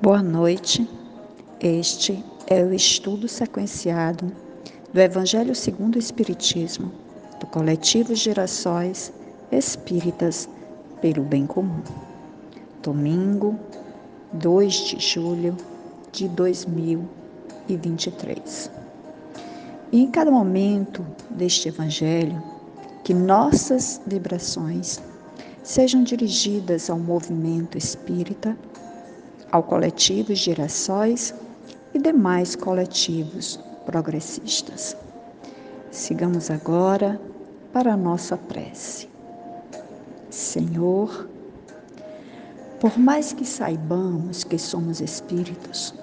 Boa noite. Este é o estudo sequenciado do Evangelho segundo o Espiritismo, do coletivo Gerações Espíritas pelo Bem Comum. Domingo, 2 de julho de 2023. E em cada momento deste Evangelho, que nossas vibrações sejam dirigidas ao movimento espírita ao coletivo Girassóis e demais coletivos progressistas. Sigamos agora para a nossa prece. Senhor, por mais que saibamos que somos espíritos,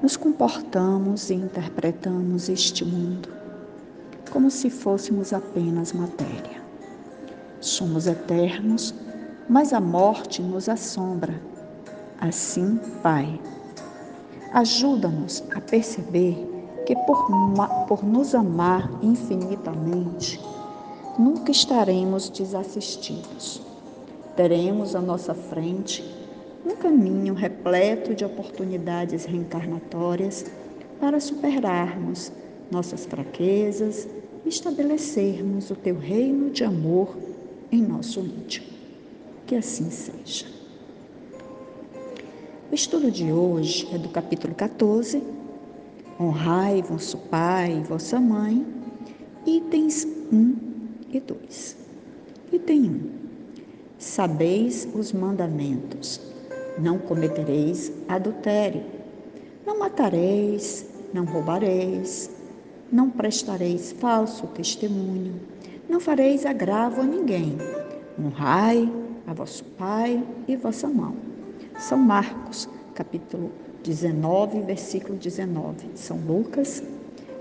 nos comportamos e interpretamos este mundo como se fôssemos apenas matéria. Somos eternos, mas a morte nos assombra Assim, Pai, ajuda-nos a perceber que por, por nos amar infinitamente, nunca estaremos desassistidos. Teremos à nossa frente um caminho repleto de oportunidades reencarnatórias para superarmos nossas fraquezas e estabelecermos o teu reino de amor em nosso íntimo. Que assim seja. O estudo de hoje é do capítulo 14, Honrai vosso pai e vossa mãe, itens 1 e 2. Item 1. Sabeis os mandamentos. Não cometereis adultério. Não matareis, não roubareis, não prestareis falso testemunho, não fareis agravo a ninguém. Honrai a vosso pai e vossa mãe são Marcos, capítulo 19, versículo 19. São Lucas,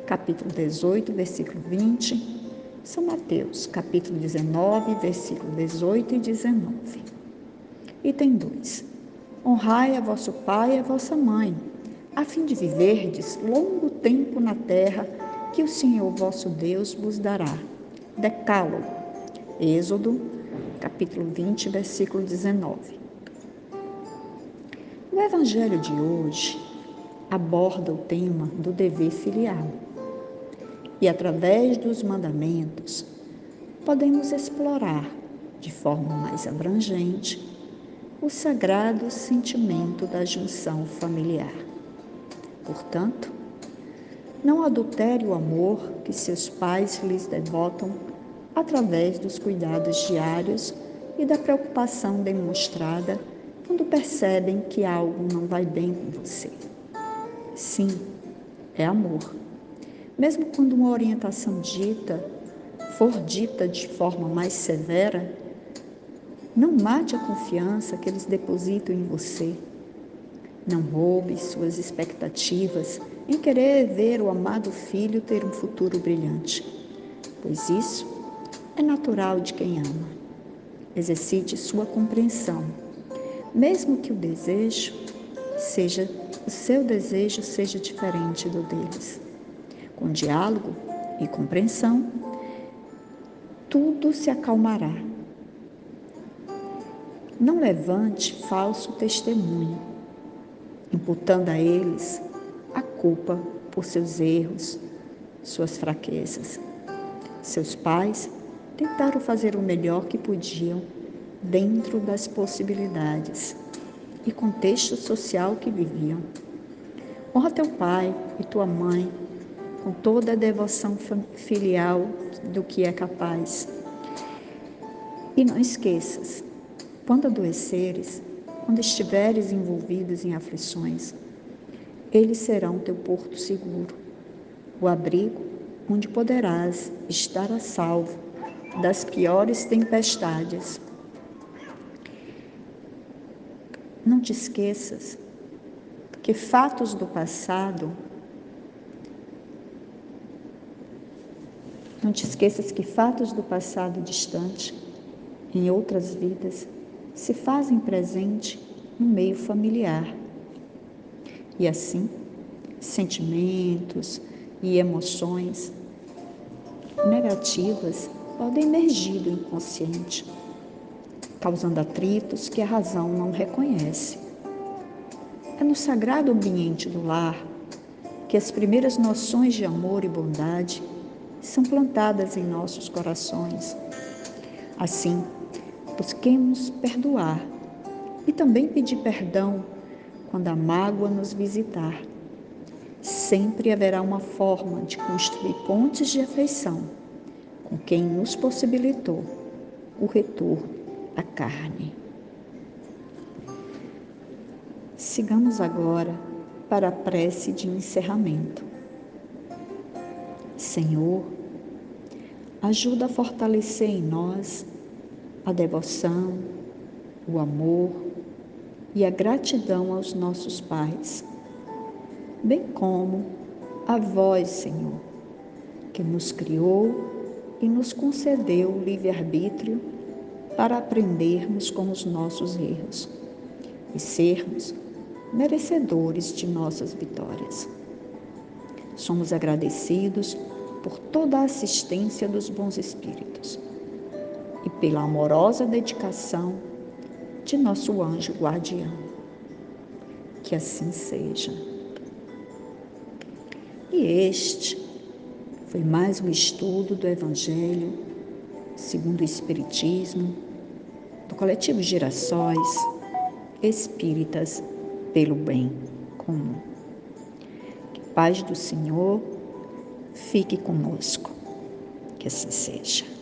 capítulo 18, versículo 20. São Mateus, capítulo 19, versículo 18 e 19. Item 2. Honrai a vosso pai e a vossa mãe, a fim de viverdes longo tempo na terra que o Senhor vosso Deus vos dará. Decálogo. Êxodo, capítulo 20, versículo 19. O Evangelho de hoje aborda o tema do dever filial. E através dos mandamentos, podemos explorar de forma mais abrangente o sagrado sentimento da junção familiar. Portanto, não adultere o amor que seus pais lhes devotam através dos cuidados diários e da preocupação demonstrada quando percebem que algo não vai bem com você. Sim, é amor. Mesmo quando uma orientação dita for dita de forma mais severa, não mate a confiança que eles depositam em você. Não roube suas expectativas em querer ver o amado filho ter um futuro brilhante, pois isso é natural de quem ama. Exercite sua compreensão mesmo que o desejo seja o seu desejo seja diferente do deles. Com diálogo e compreensão, tudo se acalmará. Não levante falso testemunho, imputando a eles a culpa por seus erros, suas fraquezas. Seus pais tentaram fazer o melhor que podiam dentro das possibilidades e contexto social que viviam. Honra teu pai e tua mãe com toda a devoção filial do que é capaz. E não esqueças, quando adoeceres, quando estiveres envolvidos em aflições, eles serão teu porto seguro, o abrigo onde poderás estar a salvo das piores tempestades Não te esqueças que fatos do passado Não te esqueças que fatos do passado distante, em outras vidas, se fazem presente no meio familiar. E assim, sentimentos e emoções negativas podem emergir do inconsciente causando atritos que a razão não reconhece. É no sagrado ambiente do lar que as primeiras noções de amor e bondade são plantadas em nossos corações. Assim, busquemos perdoar e também pedir perdão quando a mágoa nos visitar. Sempre haverá uma forma de construir pontes de afeição com quem nos possibilitou o retorno à carne. Sigamos agora para a prece de encerramento. Senhor, ajuda a fortalecer em nós a devoção, o amor e a gratidão aos nossos pais, bem como a vós, Senhor, que nos criou e nos concedeu o livre-arbítrio para aprendermos com os nossos erros e sermos merecedores de nossas vitórias. Somos agradecidos por toda a assistência dos bons espíritos e pela amorosa dedicação de nosso anjo guardião. Que assim seja. E este foi mais um estudo do Evangelho segundo o Espiritismo, coletivo Girassóis Espíritas pelo Bem Comum. Que paz do Senhor fique conosco. Que assim seja.